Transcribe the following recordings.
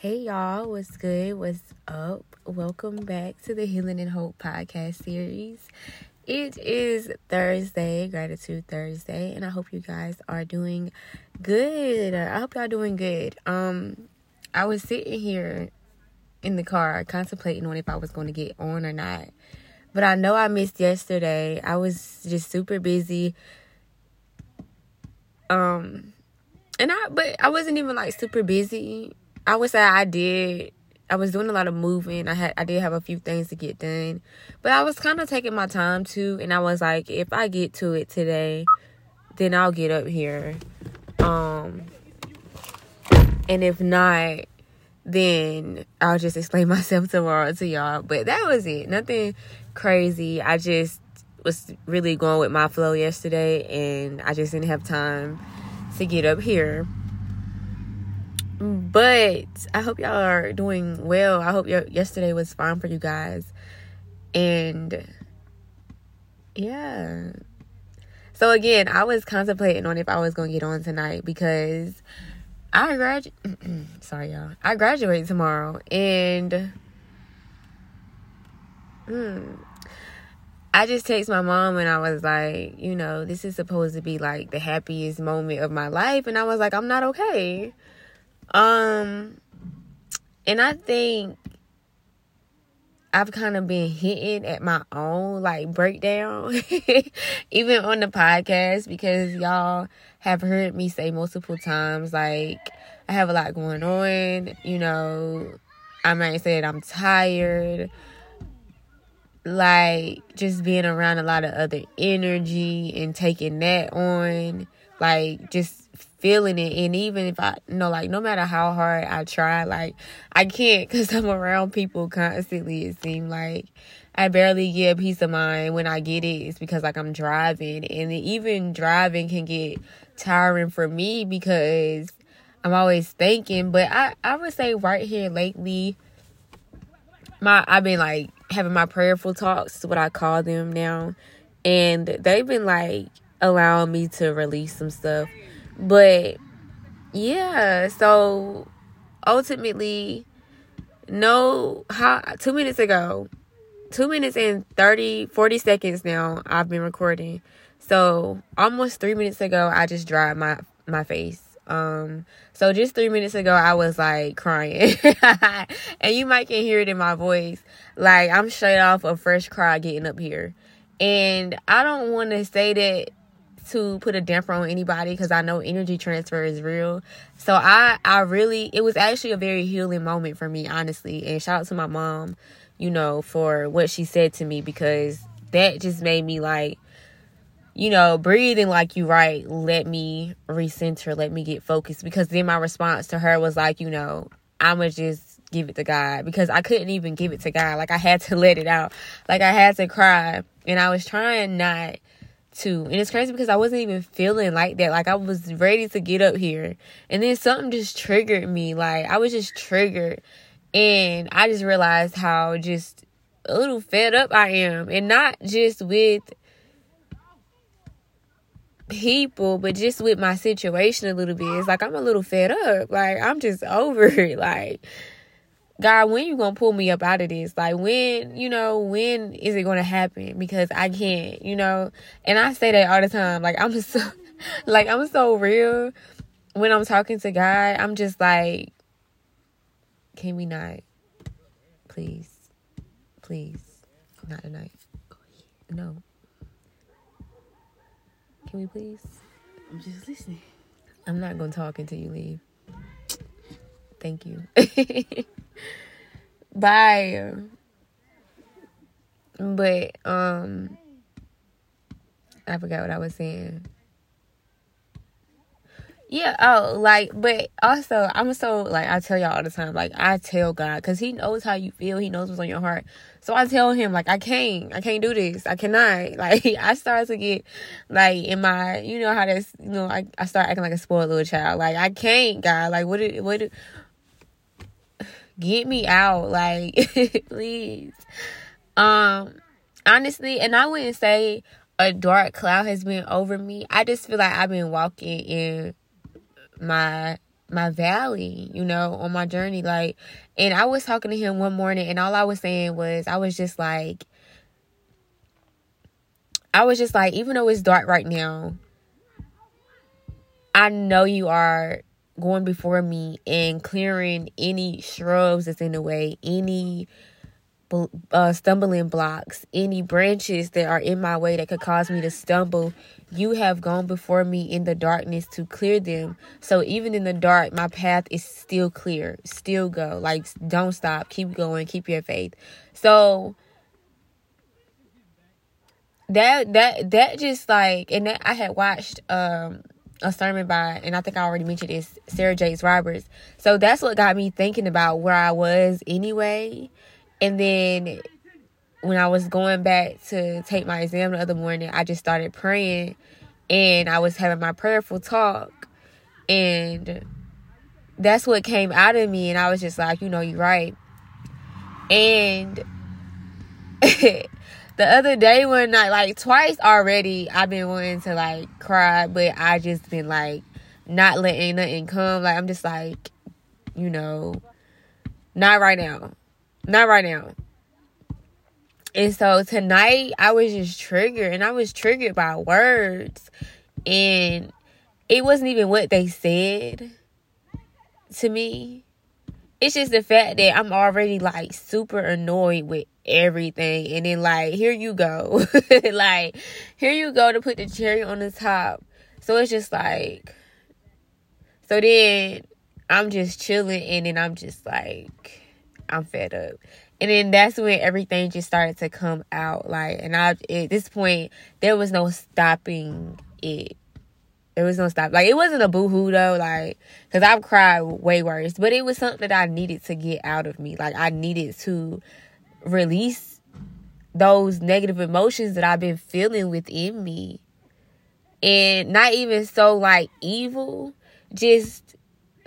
Hey y'all, what's good? What's up? Welcome back to the Healing and Hope podcast series. It is Thursday, Gratitude Thursday, and I hope you guys are doing good. I hope y'all doing good. Um I was sitting here in the car contemplating on if I was going to get on or not. But I know I missed yesterday. I was just super busy. Um and I but I wasn't even like super busy I would say I did. I was doing a lot of moving. I had I did have a few things to get done. But I was kind of taking my time too and I was like if I get to it today, then I'll get up here. Um and if not, then I'll just explain myself tomorrow to y'all. But that was it. Nothing crazy. I just was really going with my flow yesterday and I just didn't have time to get up here. But I hope y'all are doing well. I hope your yesterday was fine for you guys. And yeah. So again, I was contemplating on if I was going to get on tonight because I graduate sorry y'all. I graduate tomorrow and hmm, I just text my mom and I was like, you know, this is supposed to be like the happiest moment of my life and I was like, I'm not okay. Um, and I think I've kind of been hitting at my own like breakdown, even on the podcast, because y'all have heard me say multiple times like I have a lot going on. You know, I might say that I'm tired. Like just being around a lot of other energy and taking that on, like just feeling it. And even if i you know like no matter how hard i try like i can't because i'm around people constantly it seems like. I barely get peace of mind when i get it. It's because like i'm driving. And even driving can get tiring for me because i'm always thinking. But i i would say right here lately my i've been like having my prayerful talks what i call them now. And they've been like allowing me to release some stuff but yeah, so ultimately, no, how two minutes ago, two minutes and 30, 40 seconds now, I've been recording. So almost three minutes ago, I just dried my my face. Um, so just three minutes ago, I was like crying, and you might can hear it in my voice. Like I'm straight off a fresh cry getting up here, and I don't want to say that to put a damper on anybody because I know energy transfer is real. So I I really it was actually a very healing moment for me, honestly. And shout out to my mom, you know, for what she said to me because that just made me like you know, breathing like you right, let me recenter, let me get focused. Because then my response to her was like, you know, I'ma just give it to God because I couldn't even give it to God. Like I had to let it out. Like I had to cry. And I was trying not too. And it's crazy because I wasn't even feeling like that. Like I was ready to get up here. And then something just triggered me. Like I was just triggered. And I just realized how just a little fed up I am. And not just with people, but just with my situation a little bit. It's like I'm a little fed up. Like I'm just over it. Like God, when you gonna pull me up out of this? Like when, you know, when is it gonna happen? Because I can't, you know. And I say that all the time. Like I'm so like I'm so real when I'm talking to God, I'm just like, can we not? Please. Please. Not tonight. No. Can we please? I'm just listening. I'm not gonna talk until you leave. Thank you. Bye. But um I forgot what I was saying. Yeah, oh, like, but also, I'm so, like, I tell y'all all the time, like, I tell God, because He knows how you feel, He knows what's on your heart. So I tell Him, like, I can't, I can't do this, I cannot. Like, I start to get, like, in my, you know, how that's, you know, I, I start acting like a spoiled little child. Like, I can't, God, like, what, did, what, did, get me out like please um honestly and i wouldn't say a dark cloud has been over me i just feel like i've been walking in my my valley, you know, on my journey. Like, and I was talking to him one morning, and all I was saying was, I was just like, I was just like, even though it's dark right now, I know you are going before me and clearing any shrubs that's in the way, any uh, stumbling blocks, any branches that are in my way that could cause me to stumble. You have gone before me in the darkness to clear them. So even in the dark, my path is still clear. Still go. Like, don't stop. Keep going. Keep your faith. So that that that just like and that I had watched um a sermon by and I think I already mentioned this Sarah Jakes Roberts. So that's what got me thinking about where I was anyway. And then when I was going back to take my exam the other morning, I just started praying and I was having my prayerful talk and that's what came out of me and I was just like, you know, you're right. And the other day one night, like twice already, I've been wanting to like cry, but I just been like not letting nothing come. Like I'm just like, you know, not right now, not right now. And so tonight I was just triggered, and I was triggered by words, and it wasn't even what they said to me. It's just the fact that I'm already like super annoyed with everything and then like here you go like here you go to put the cherry on the top so it's just like so then i'm just chilling and then i'm just like i'm fed up and then that's when everything just started to come out like and i at this point there was no stopping it there was no stop. Like it wasn't a boohoo though, like because I've cried way worse. But it was something that I needed to get out of me. Like I needed to release those negative emotions that I've been feeling within me. And not even so like evil, just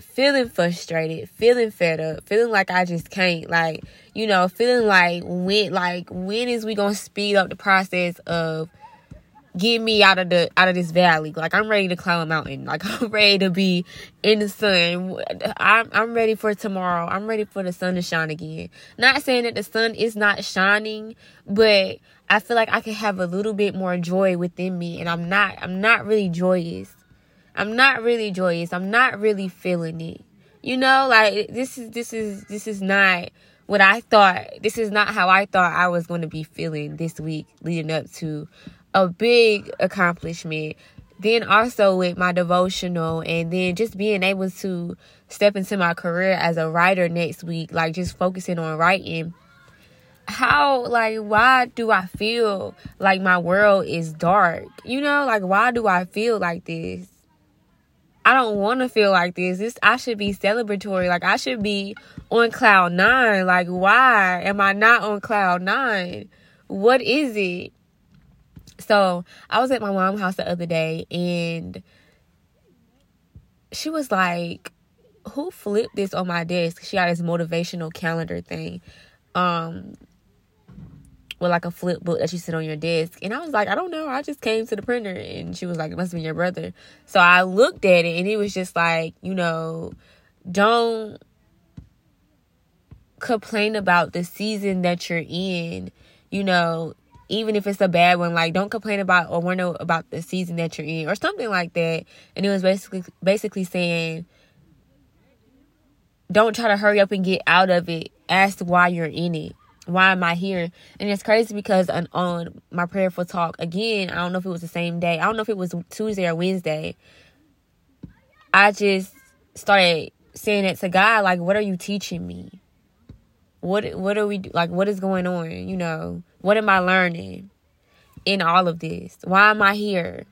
feeling frustrated, feeling fed up, feeling like I just can't like, you know, feeling like when like when is we to speed up the process of get me out of the out of this valley. Like I'm ready to climb a mountain. Like I'm ready to be in the sun. I'm I'm ready for tomorrow. I'm ready for the sun to shine again. Not saying that the sun is not shining, but I feel like I can have a little bit more joy within me and I'm not I'm not really joyous. I'm not really joyous. I'm not really feeling it. You know, like this is this is this is not what I thought. This is not how I thought I was going to be feeling this week leading up to a big accomplishment. Then also with my devotional and then just being able to step into my career as a writer next week, like just focusing on writing. How like why do I feel like my world is dark? You know, like why do I feel like this? I don't want to feel like this. This I should be celebratory. Like I should be on cloud 9. Like why am I not on cloud 9? What is it? So I was at my mom's house the other day and she was like, Who flipped this on my desk? She had this motivational calendar thing. Um with like a flip book that you sit on your desk. And I was like, I don't know. I just came to the printer and she was like, It must be your brother. So I looked at it and it was just like, you know, don't complain about the season that you're in. You know, even if it's a bad one, like don't complain about or wonder about the season that you're in or something like that. And it was basically basically saying don't try to hurry up and get out of it. Ask why you're in it. Why am I here? And it's crazy because on, on my prayerful talk again, I don't know if it was the same day. I don't know if it was Tuesday or Wednesday. I just started saying it to God, like, what are you teaching me? What what are we like? What is going on? You know, what am I learning in all of this? Why am I here?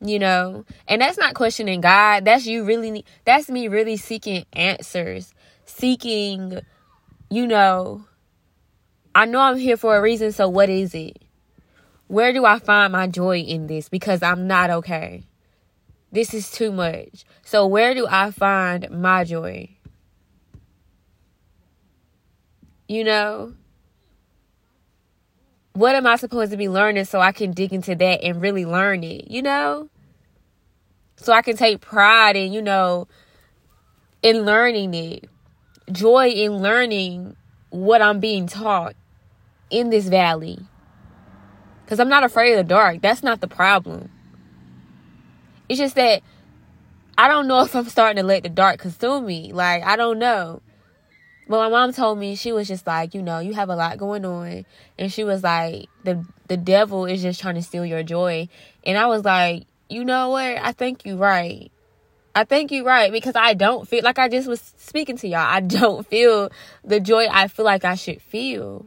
You know, and that's not questioning God. That's you really. That's me really seeking answers, seeking. You know, I know I'm here for a reason. So what is it? Where do I find my joy in this? Because I'm not okay. This is too much. So where do I find my joy? You know? What am I supposed to be learning so I can dig into that and really learn it, you know? So I can take pride in, you know, in learning it. Joy in learning what I'm being taught in this valley. Because I'm not afraid of the dark. That's not the problem. It's just that I don't know if I'm starting to let the dark consume me. Like, I don't know. But my mom told me she was just like, you know, you have a lot going on, and she was like, the the devil is just trying to steal your joy, and I was like, you know what? I think you're right. I think you're right because I don't feel like I just was speaking to y'all. I don't feel the joy I feel like I should feel.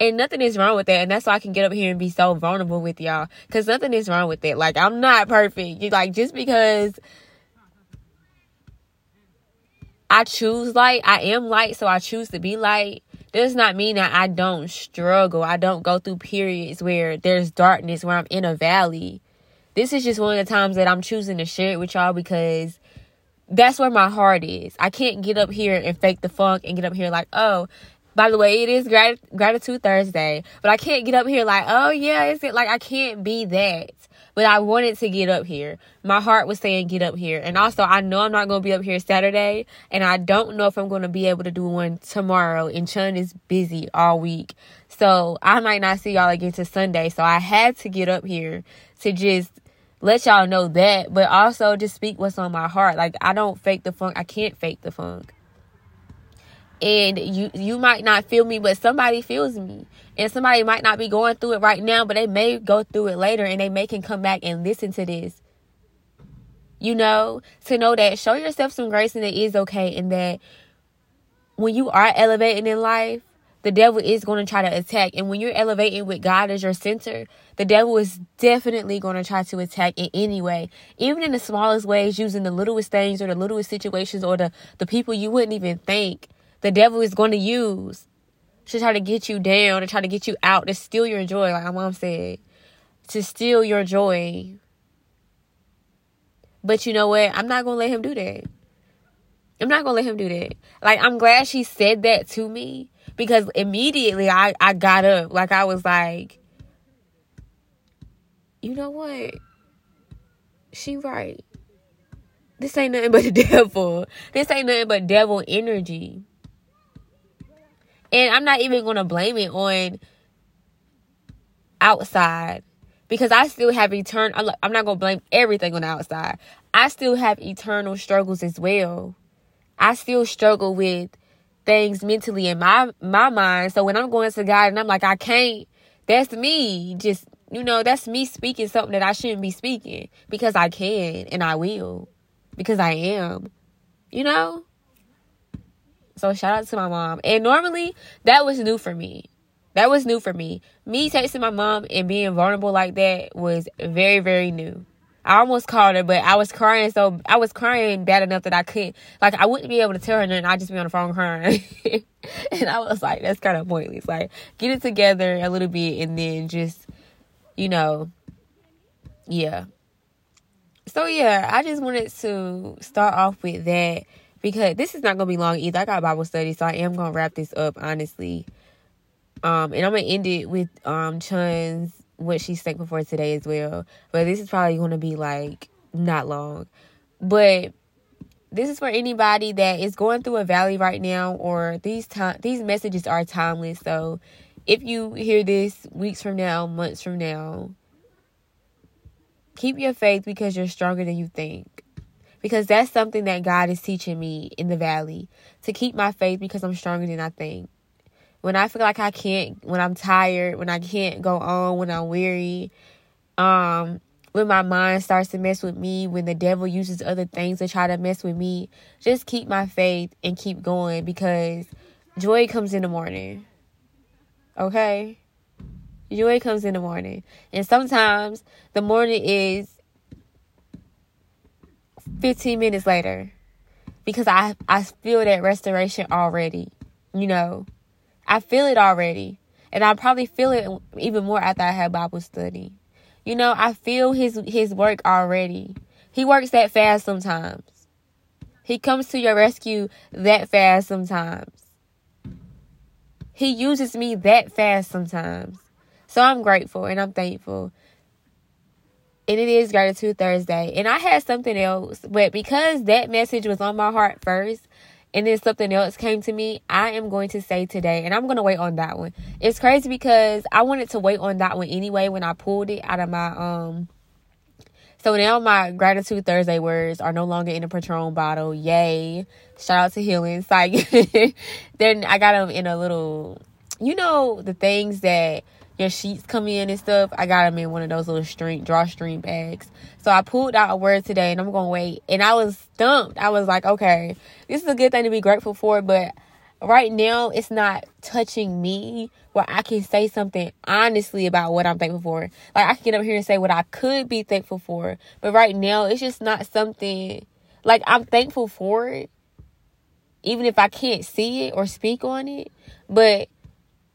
And nothing is wrong with that. And that's why I can get up here and be so vulnerable with y'all. Because nothing is wrong with it. Like, I'm not perfect. You like, just because I choose light, I am light, so I choose to be light, does not mean that I don't struggle. I don't go through periods where there's darkness, where I'm in a valley. This is just one of the times that I'm choosing to share it with y'all because that's where my heart is. I can't get up here and fake the funk and get up here like, oh, by the way, it is grat- gratitude Thursday, but I can't get up here like, oh yeah, is it like I can't be that. But I wanted to get up here. My heart was saying get up here. And also I know I'm not gonna be up here Saturday and I don't know if I'm gonna be able to do one tomorrow. And Chun is busy all week. So I might not see y'all again to Sunday. So I had to get up here to just let y'all know that, but also just speak what's on my heart. Like I don't fake the funk. I can't fake the funk and you you might not feel me but somebody feels me. And somebody might not be going through it right now but they may go through it later and they may can come back and listen to this. You know to know that show yourself some grace and it is okay and that when you are elevating in life the devil is going to try to attack. And when you're elevating with god as your center the devil is definitely going to try to attack in any way. Even in the smallest ways using the littlest things or the littlest situations or the the people you wouldn't even think the devil is going to use to try to get you down, to try to get you out, to steal your joy, like my mom said, to steal your joy. But you know what? I'm not going to let him do that. I'm not going to let him do that. Like, I'm glad she said that to me because immediately I, I got up. Like, I was like, you know what? She right. This ain't nothing but the devil. This ain't nothing but devil energy. And I'm not even going to blame it on outside because I still have eternal. I'm not going to blame everything on the outside. I still have eternal struggles as well. I still struggle with things mentally in my my mind. So when I'm going to God and I'm like, I can't, that's me. Just you know, that's me speaking something that I shouldn't be speaking because I can and I will because I am. You know? So shout out to my mom. And normally that was new for me. That was new for me. Me texting my mom and being vulnerable like that was very, very new. I almost called her, but I was crying so I was crying bad enough that I couldn't like I wouldn't be able to tell her nothing. I'd just be on the phone crying. and I was like, that's kind of pointless. Like, get it together a little bit and then just, you know, yeah. So yeah, I just wanted to start off with that because this is not gonna be long either. I got Bible study, so I am gonna wrap this up honestly. Um, and I'm gonna end it with um Chun's what she thankful before today as well. But this is probably gonna be like not long, but this is for anybody that is going through a valley right now, or these time these messages are timeless. So if you hear this weeks from now, months from now, keep your faith because you're stronger than you think because that's something that God is teaching me in the valley to keep my faith because I'm stronger than I think. When I feel like I can't, when I'm tired, when I can't go on, when I'm weary, um, when my mind starts to mess with me, when the devil uses other things to try to mess with me, just keep my faith and keep going because joy comes in the morning. Okay? Joy comes in the morning. And sometimes the morning is 15 minutes later because I I feel that restoration already. You know, I feel it already, and I probably feel it even more after I have Bible study. You know, I feel his his work already. He works that fast sometimes. He comes to your rescue that fast sometimes. He uses me that fast sometimes. So I'm grateful and I'm thankful and it is gratitude Thursday. And I had something else, but because that message was on my heart first, and then something else came to me, I am going to say today, and I'm going to wait on that one. It's crazy because I wanted to wait on that one anyway when I pulled it out of my um. So now my gratitude Thursday words are no longer in a Patron bottle. Yay! Shout out to Healing. Like then I got them in a little, you know, the things that your sheets come in and stuff. I got them in one of those little string drawstring bags. So I pulled out a word today and I'm gonna wait. And I was stumped. I was like, okay, this is a good thing to be grateful for, but right now it's not touching me where I can say something honestly about what I'm thankful for. Like I can get up here and say what I could be thankful for. But right now it's just not something like I'm thankful for it. Even if I can't see it or speak on it. But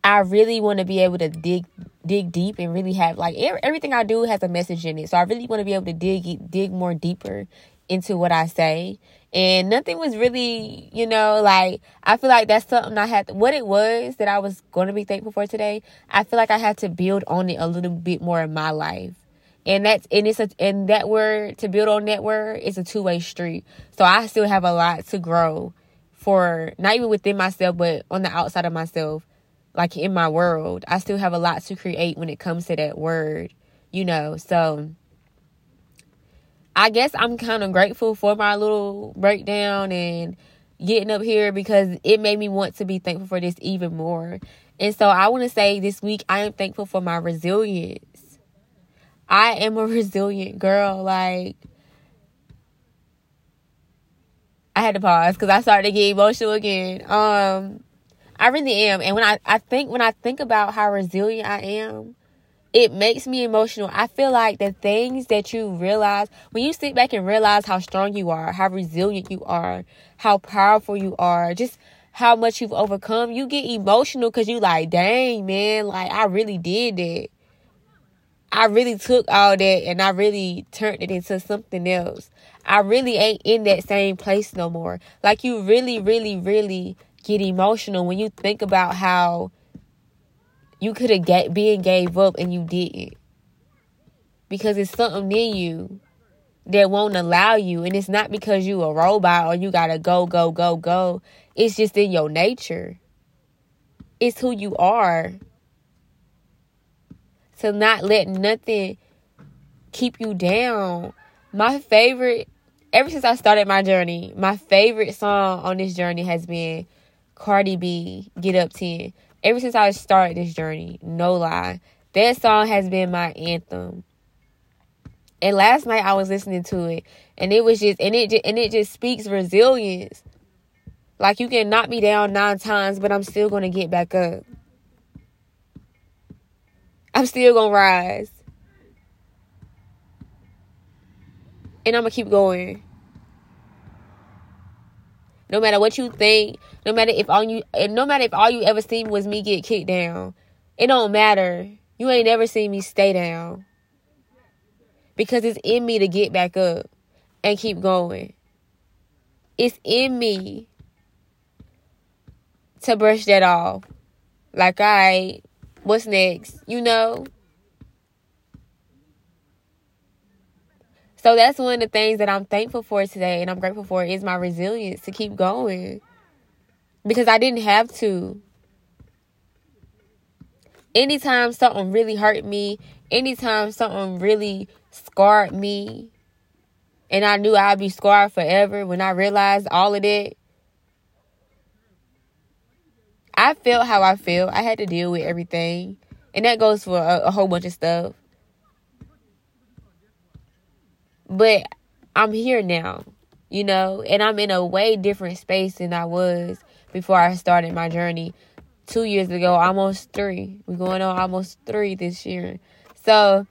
I really want to be able to dig dig deep and really have like everything I do has a message in it. So I really want to be able to dig dig more deeper into what I say. And nothing was really, you know, like I feel like that's something I had to, what it was that I was going to be thankful for today. I feel like I had to build on it a little bit more in my life. And that's and it's a and that word to build on that word is a two way street. So I still have a lot to grow for not even within myself, but on the outside of myself like in my world. I still have a lot to create when it comes to that word, you know. So I guess I'm kind of grateful for my little breakdown and getting up here because it made me want to be thankful for this even more. And so I want to say this week I am thankful for my resilience. I am a resilient girl. Like, I had to pause because I started to get emotional again. Um, I really am. And when I, I think when I think about how resilient I am, it makes me emotional. I feel like the things that you realize when you sit back and realize how strong you are, how resilient you are, how powerful you are, just how much you've overcome, you get emotional because you like, dang man, like I really did that. I really took all that and I really turned it into something else. I really ain't in that same place no more. Like you really, really, really get emotional when you think about how you could have get being gave up and you didn't. Because it's something in you that won't allow you. And it's not because you a robot or you gotta go, go, go, go. It's just in your nature. It's who you are. To not let nothing keep you down. My favorite, ever since I started my journey, my favorite song on this journey has been Cardi B, Get Up 10. Ever since I started this journey, no lie, that song has been my anthem. And last night I was listening to it, and it was just and it just, and it just speaks resilience. Like you can knock me down nine times, but I'm still gonna get back up. I'm still gonna rise, and I'm gonna keep going. No matter what you think, no matter if all you no matter if all you ever seen was me get kicked down. It don't matter. You ain't never seen me stay down. Because it's in me to get back up and keep going. It's in me to brush that off. Like, I, what's next? You know? So that's one of the things that I'm thankful for today and I'm grateful for is my resilience to keep going. Because I didn't have to. Anytime something really hurt me, anytime something really scarred me, and I knew I'd be scarred forever when I realized all of that, I felt how I felt. I had to deal with everything. And that goes for a, a whole bunch of stuff. But I'm here now, you know, and I'm in a way different space than I was before I started my journey two years ago, almost three. We're going on almost three this year. So,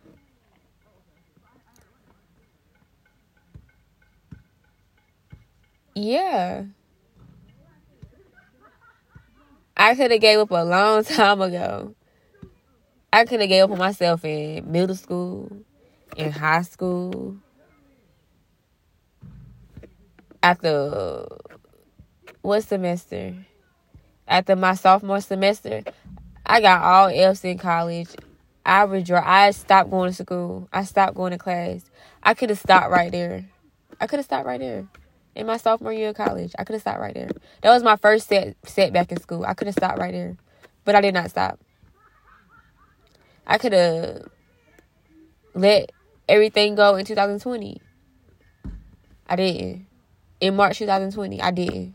yeah. I could have gave up a long time ago. I could have gave up on myself in middle school, in high school, after what semester? After my sophomore semester, I got all F's in college. I withdraw. I stopped going to school. I stopped going to class. I could have stopped right there. I could have stopped right there. In my sophomore year of college, I could have stopped right there. That was my first set setback in school. I could have stopped right there, but I did not stop. I could have let everything go in 2020. I didn't. In March 2020, I didn't.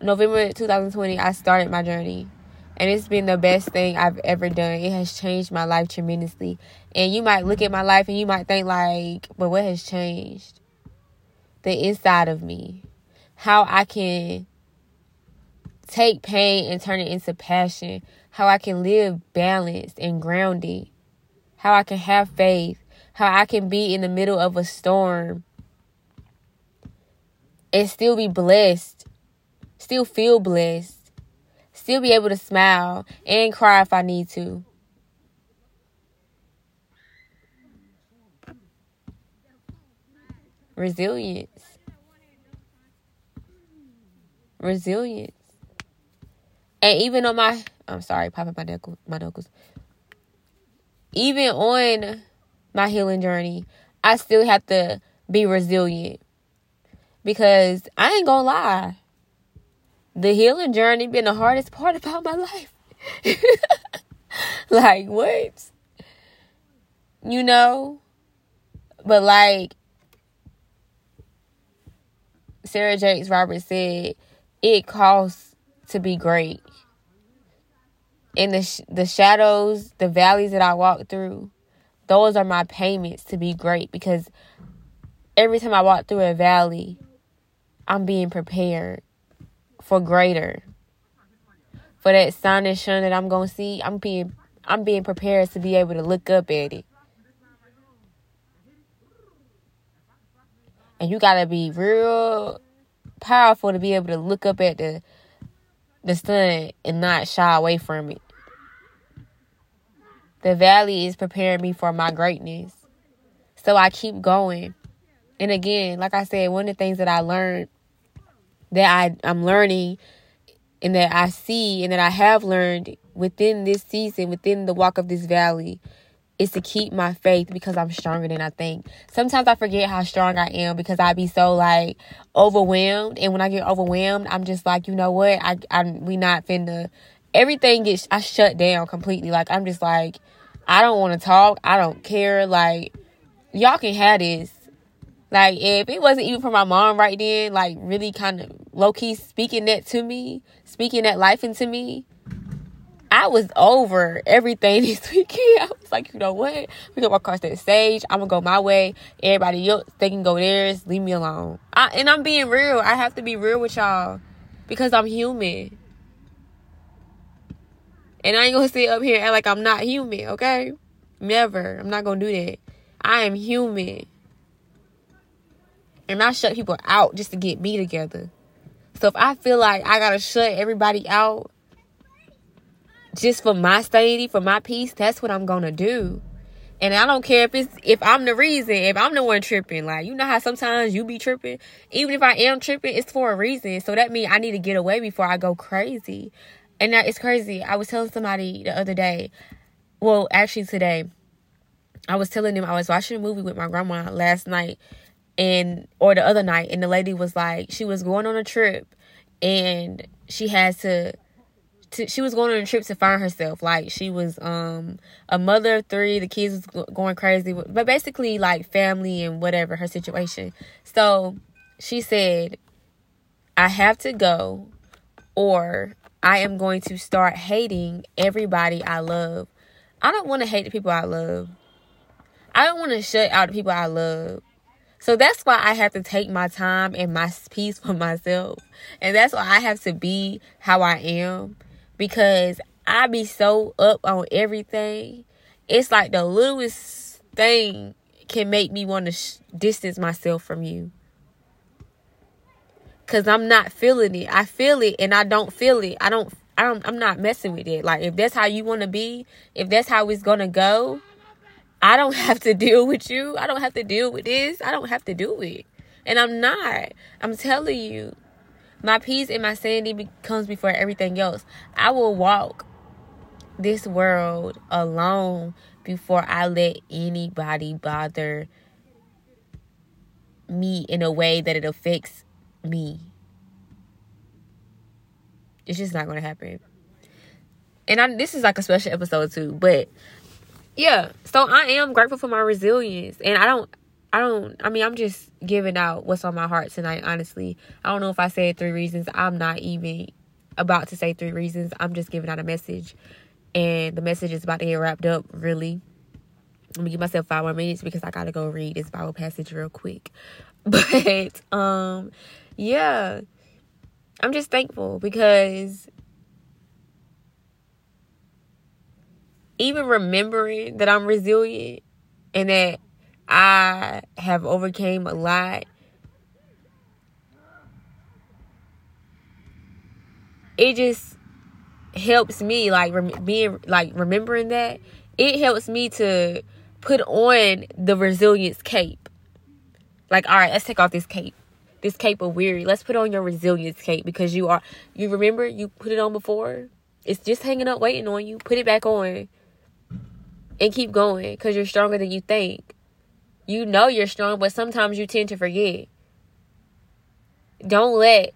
November 2020, I started my journey. And it's been the best thing I've ever done. It has changed my life tremendously. And you might look at my life and you might think like, but what has changed? The inside of me. How I can take pain and turn it into passion. How I can live balanced and grounded. How I can have faith. How I can be in the middle of a storm and still be blessed. Still feel blessed still be able to smile and cry if I need to. Resilience. Resilience. And even on my I'm sorry, popping my knuckles my knuckles. Even on my healing journey, I still have to be resilient. Because I ain't gonna lie the healing journey been the hardest part about my life. like what? You know? But like Sarah Jakes Roberts said, it costs to be great. And the sh- the shadows, the valleys that I walk through, those are my payments to be great because every time I walk through a valley, I'm being prepared for greater. For that sun and sun that I'm gonna see, I'm being I'm being prepared to be able to look up at it. And you gotta be real powerful to be able to look up at the the sun and not shy away from it. The valley is preparing me for my greatness. So I keep going. And again, like I said, one of the things that I learned that I, I'm learning and that I see and that I have learned within this season, within the walk of this valley, is to keep my faith because I'm stronger than I think. Sometimes I forget how strong I am because I be so like overwhelmed, and when I get overwhelmed, I'm just like, you know what? I I we not finna. Everything gets I shut down completely. Like I'm just like, I don't want to talk. I don't care. Like y'all can have this. Like if it wasn't even for my mom right then, like really kind of low key speaking that to me, speaking that life into me, I was over everything this weekend. I was like, you know what? We gonna walk across that stage. I'm gonna go my way. Everybody else they can go theirs. Leave me alone. I, and I'm being real. I have to be real with y'all because I'm human. And I ain't gonna sit up here and act like I'm not human, okay? Never. I'm not gonna do that. I am human. And I shut people out just to get me together. So if I feel like I gotta shut everybody out just for my sanity, for my peace, that's what I'm gonna do. And I don't care if it's if I'm the reason, if I'm the one tripping. Like you know how sometimes you be tripping. Even if I am tripping, it's for a reason. So that means I need to get away before I go crazy. And that it's crazy. I was telling somebody the other day. Well, actually today. I was telling them I was watching a movie with my grandma last night and or the other night and the lady was like she was going on a trip and she had to, to she was going on a trip to find herself. Like she was um a mother of three the kids was going crazy but basically like family and whatever her situation. So she said i have to go or i am going to start hating everybody i love. I don't want to hate the people i love. I don't want to shut out the people i love so that's why I have to take my time and my peace for myself. And that's why I have to be how I am because I be so up on everything. It's like the littlest thing can make me want to sh- distance myself from you. Cuz I'm not feeling it. I feel it and I don't feel it. I don't I don't I'm not messing with it. Like if that's how you want to be, if that's how it's going to go, I don't have to deal with you. I don't have to deal with this. I don't have to do it. And I'm not. I'm telling you. My peace and my sanity comes before everything else. I will walk this world alone before I let anybody bother me in a way that it affects me. It's just not going to happen. And I, this is like a special episode too, but yeah. So I am grateful for my resilience, and I don't, I don't. I mean, I'm just giving out what's on my heart tonight. Honestly, I don't know if I said three reasons. I'm not even about to say three reasons. I'm just giving out a message, and the message is about to get wrapped up. Really, let me give myself five more minutes because I gotta go read this Bible passage real quick. But um, yeah, I'm just thankful because even remembering that I'm resilient and that I have overcame a lot it just helps me like rem- being like remembering that it helps me to put on the resilience cape. Like all right let's take off this cape this cape of weary. Let's put on your resilience cape because you are you remember you put it on before? It's just hanging up waiting on you. Put it back on and keep going because you're stronger than you think. You know you're strong, but sometimes you tend to forget. Don't let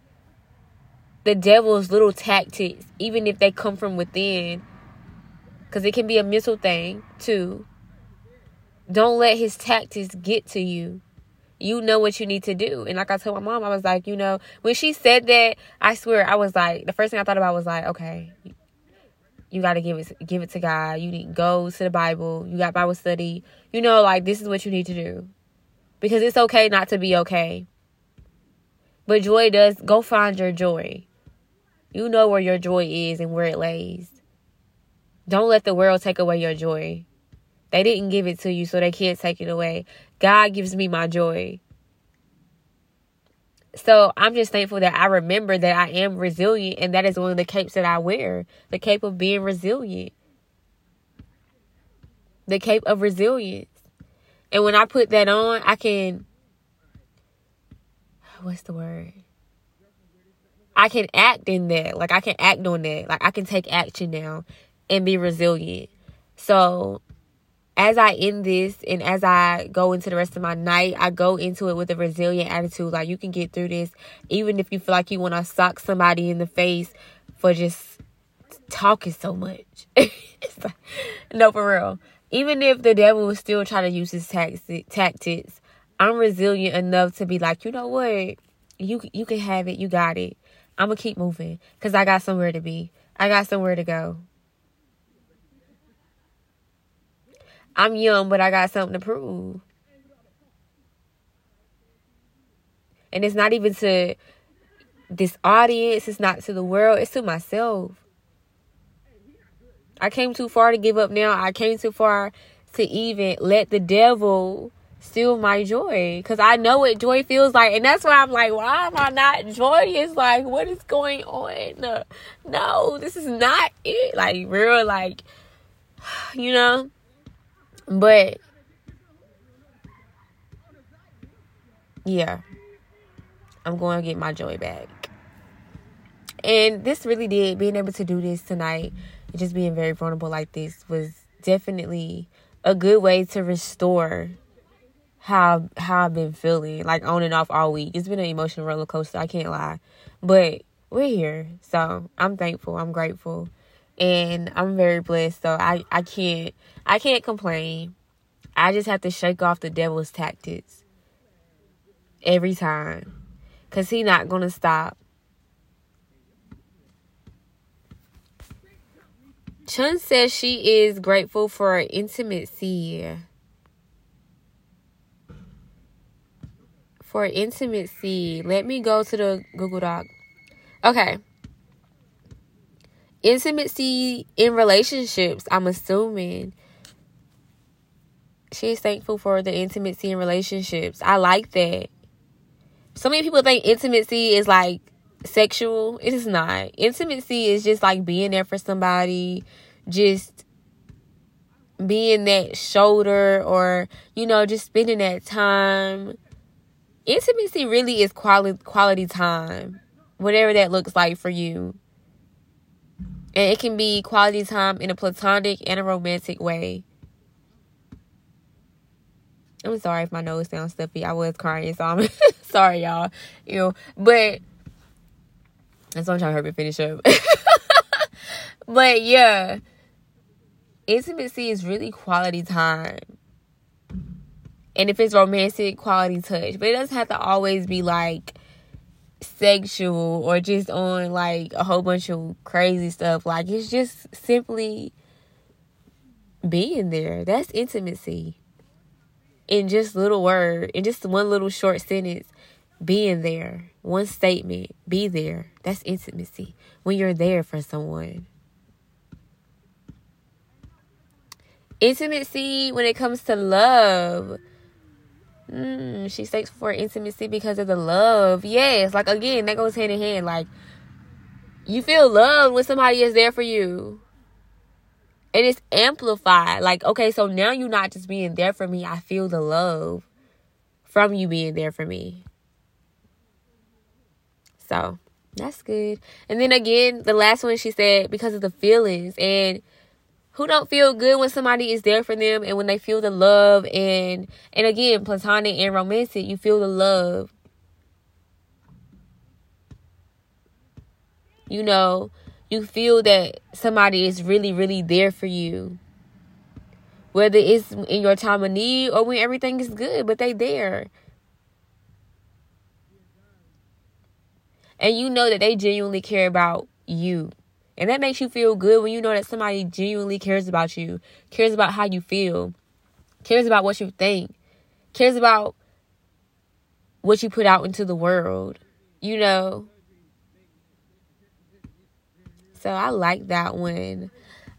the devil's little tactics, even if they come from within, because it can be a mental thing too. Don't let his tactics get to you. You know what you need to do. And like I told my mom, I was like, you know, when she said that, I swear I was like, the first thing I thought about was like, okay, you got to give it give it to God. You need go to the Bible. You got Bible study. You know, like this is what you need to do. Because it's okay not to be okay. But joy does go find your joy. You know where your joy is and where it lays. Don't let the world take away your joy. They didn't give it to you, so they can't take it away. God gives me my joy. So I'm just thankful that I remember that I am resilient, and that is one of the capes that I wear the cape of being resilient, the cape of resilience. And when I put that on, I can, what's the word? I can act in that. Like, I can act on that. Like, I can take action now and be resilient. So, as I end this and as I go into the rest of my night, I go into it with a resilient attitude. Like you can get through this, even if you feel like you want to sock somebody in the face for just talking so much. no, for real. Even if the devil is still trying to use his tactics, I'm resilient enough to be like, you know what, you you can have it, you got it. I'm gonna keep moving because I got somewhere to be. I got somewhere to go. I'm young, but I got something to prove. And it's not even to this audience, it's not to the world, it's to myself. I came too far to give up now. I came too far to even let the devil steal my joy because I know what joy feels like, and that's why I'm like, why am I not joyous? Like, what is going on? No, no this is not it. Like, real, like, you know. But yeah, I'm going to get my joy back. And this really did, being able to do this tonight, just being very vulnerable like this was definitely a good way to restore how how I've been feeling, like on and off all week. It's been an emotional roller coaster, I can't lie. But we're here. So I'm thankful. I'm grateful and I'm very blessed. So I I can't I can't complain. I just have to shake off the devil's tactics every time, cause he not gonna stop. Chun says she is grateful for intimacy. For intimacy. Let me go to the Google Doc. Okay intimacy in relationships, I'm assuming. She's thankful for the intimacy in relationships. I like that. So many people think intimacy is like sexual. It is not. Intimacy is just like being there for somebody, just being that shoulder or, you know, just spending that time. Intimacy really is quality quality time. Whatever that looks like for you And it can be quality time in a platonic and a romantic way. I'm sorry if my nose sounds stuffy. I was crying, so I'm sorry, y'all. You know, but that's what I'm trying to hurry me finish up. but yeah, intimacy is really quality time. And if it's romantic, quality touch. But it doesn't have to always be like sexual or just on like a whole bunch of crazy stuff. Like it's just simply being there. That's intimacy. In just little word, in just one little short sentence, being there. One statement, be there. That's intimacy. When you're there for someone. Intimacy when it comes to love Mm, she seeks for intimacy because of the love. Yes, like again, that goes hand in hand. Like you feel love when somebody is there for you. And it's amplified. Like, okay, so now you're not just being there for me. I feel the love from you being there for me. So that's good. And then again, the last one she said, because of the feelings. And who don't feel good when somebody is there for them and when they feel the love and and again platonic and romantic you feel the love. You know you feel that somebody is really really there for you. Whether it's in your time of need or when everything is good but they there. And you know that they genuinely care about you and that makes you feel good when you know that somebody genuinely cares about you, cares about how you feel, cares about what you think, cares about what you put out into the world, you know. So I like that one.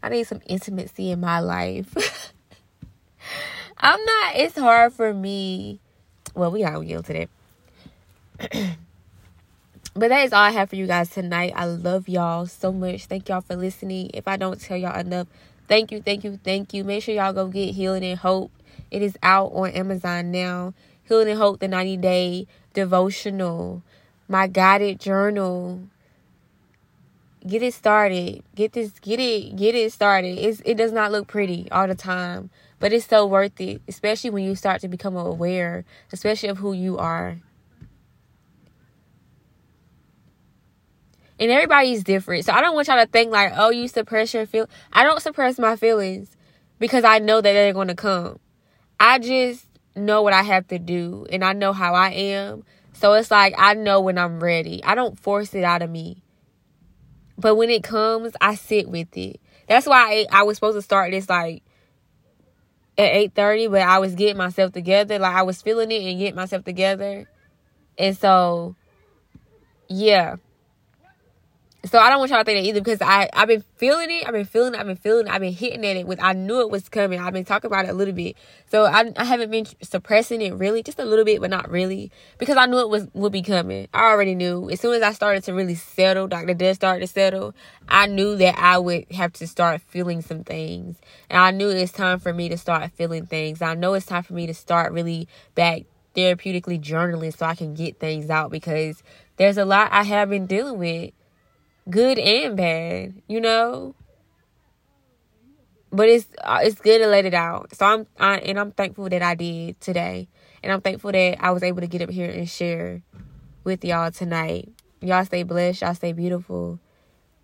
I need some intimacy in my life. I'm not, it's hard for me. Well, we to that. But that is all I have for you guys tonight. I love y'all so much. Thank y'all for listening. If I don't tell y'all enough, thank you, thank you, thank you. Make sure y'all go get Healing and Hope. It is out on Amazon now. Healing and Hope, the 90 day devotional, my guided journal. Get it started. Get this, get it, get it started. It's, it does not look pretty all the time, but it's so worth it, especially when you start to become aware, especially of who you are. And everybody's different. So I don't want y'all to think like, oh, you suppress your feel. I don't suppress my feelings because I know that they're going to come. I just know what I have to do and I know how I am. So it's like I know when I'm ready. I don't force it out of me. But when it comes, I sit with it. That's why I, I was supposed to start this like at 8:30, but I was getting myself together. Like I was feeling it and getting myself together. And so yeah, so I don't want y'all to think that either because I, I've been feeling it. I've been feeling it. I've been feeling it. I've been hitting at it with, I knew it was coming. I've been talking about it a little bit. So I, I haven't been suppressing it really, just a little bit, but not really because I knew it was, would be coming. I already knew as soon as I started to really settle, the dust started to settle, I knew that I would have to start feeling some things. And I knew it's time for me to start feeling things. I know it's time for me to start really back therapeutically journaling so I can get things out because there's a lot I have been dealing with good and bad, you know. But it's uh, it's good to let it out. So I'm I, and I'm thankful that I did today, and I'm thankful that I was able to get up here and share with y'all tonight. Y'all stay blessed. Y'all stay beautiful.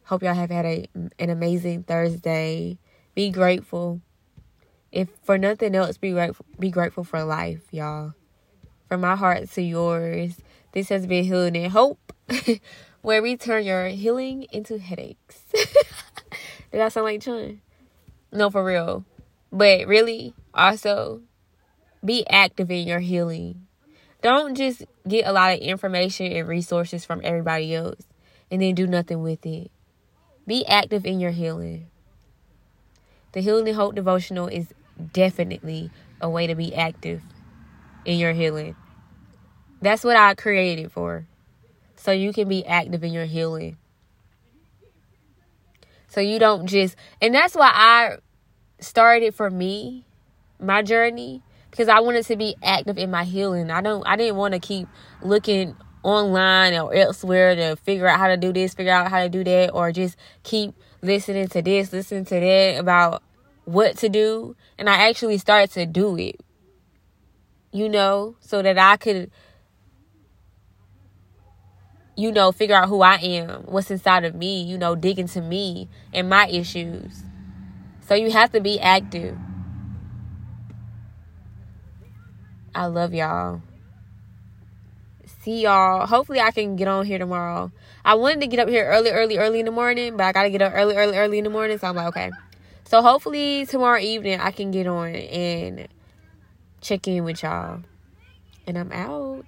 Hope y'all have had a an amazing Thursday. Be grateful. If for nothing else, be grateful. Be grateful for life, y'all. From my heart to yours. This has been healing and hope. where we turn your healing into headaches. Did I sound like Chun? No, for real. But really, also, be active in your healing. Don't just get a lot of information and resources from everybody else and then do nothing with it. Be active in your healing. The Healing and Hope devotional is definitely a way to be active in your healing. That's what I created for so you can be active in your healing. So you don't just, and that's why I started for me, my journey, because I wanted to be active in my healing. I don't, I didn't want to keep looking online or elsewhere to figure out how to do this, figure out how to do that, or just keep listening to this, listening to that about what to do. And I actually started to do it, you know, so that I could, you know, figure out who I am, what's inside of me, you know, dig into me and my issues. So you have to be active. I love y'all. See y'all. Hopefully, I can get on here tomorrow. I wanted to get up here early, early, early in the morning, but I got to get up early, early, early in the morning. So I'm like, okay. So hopefully, tomorrow evening, I can get on and check in with y'all. And I'm out.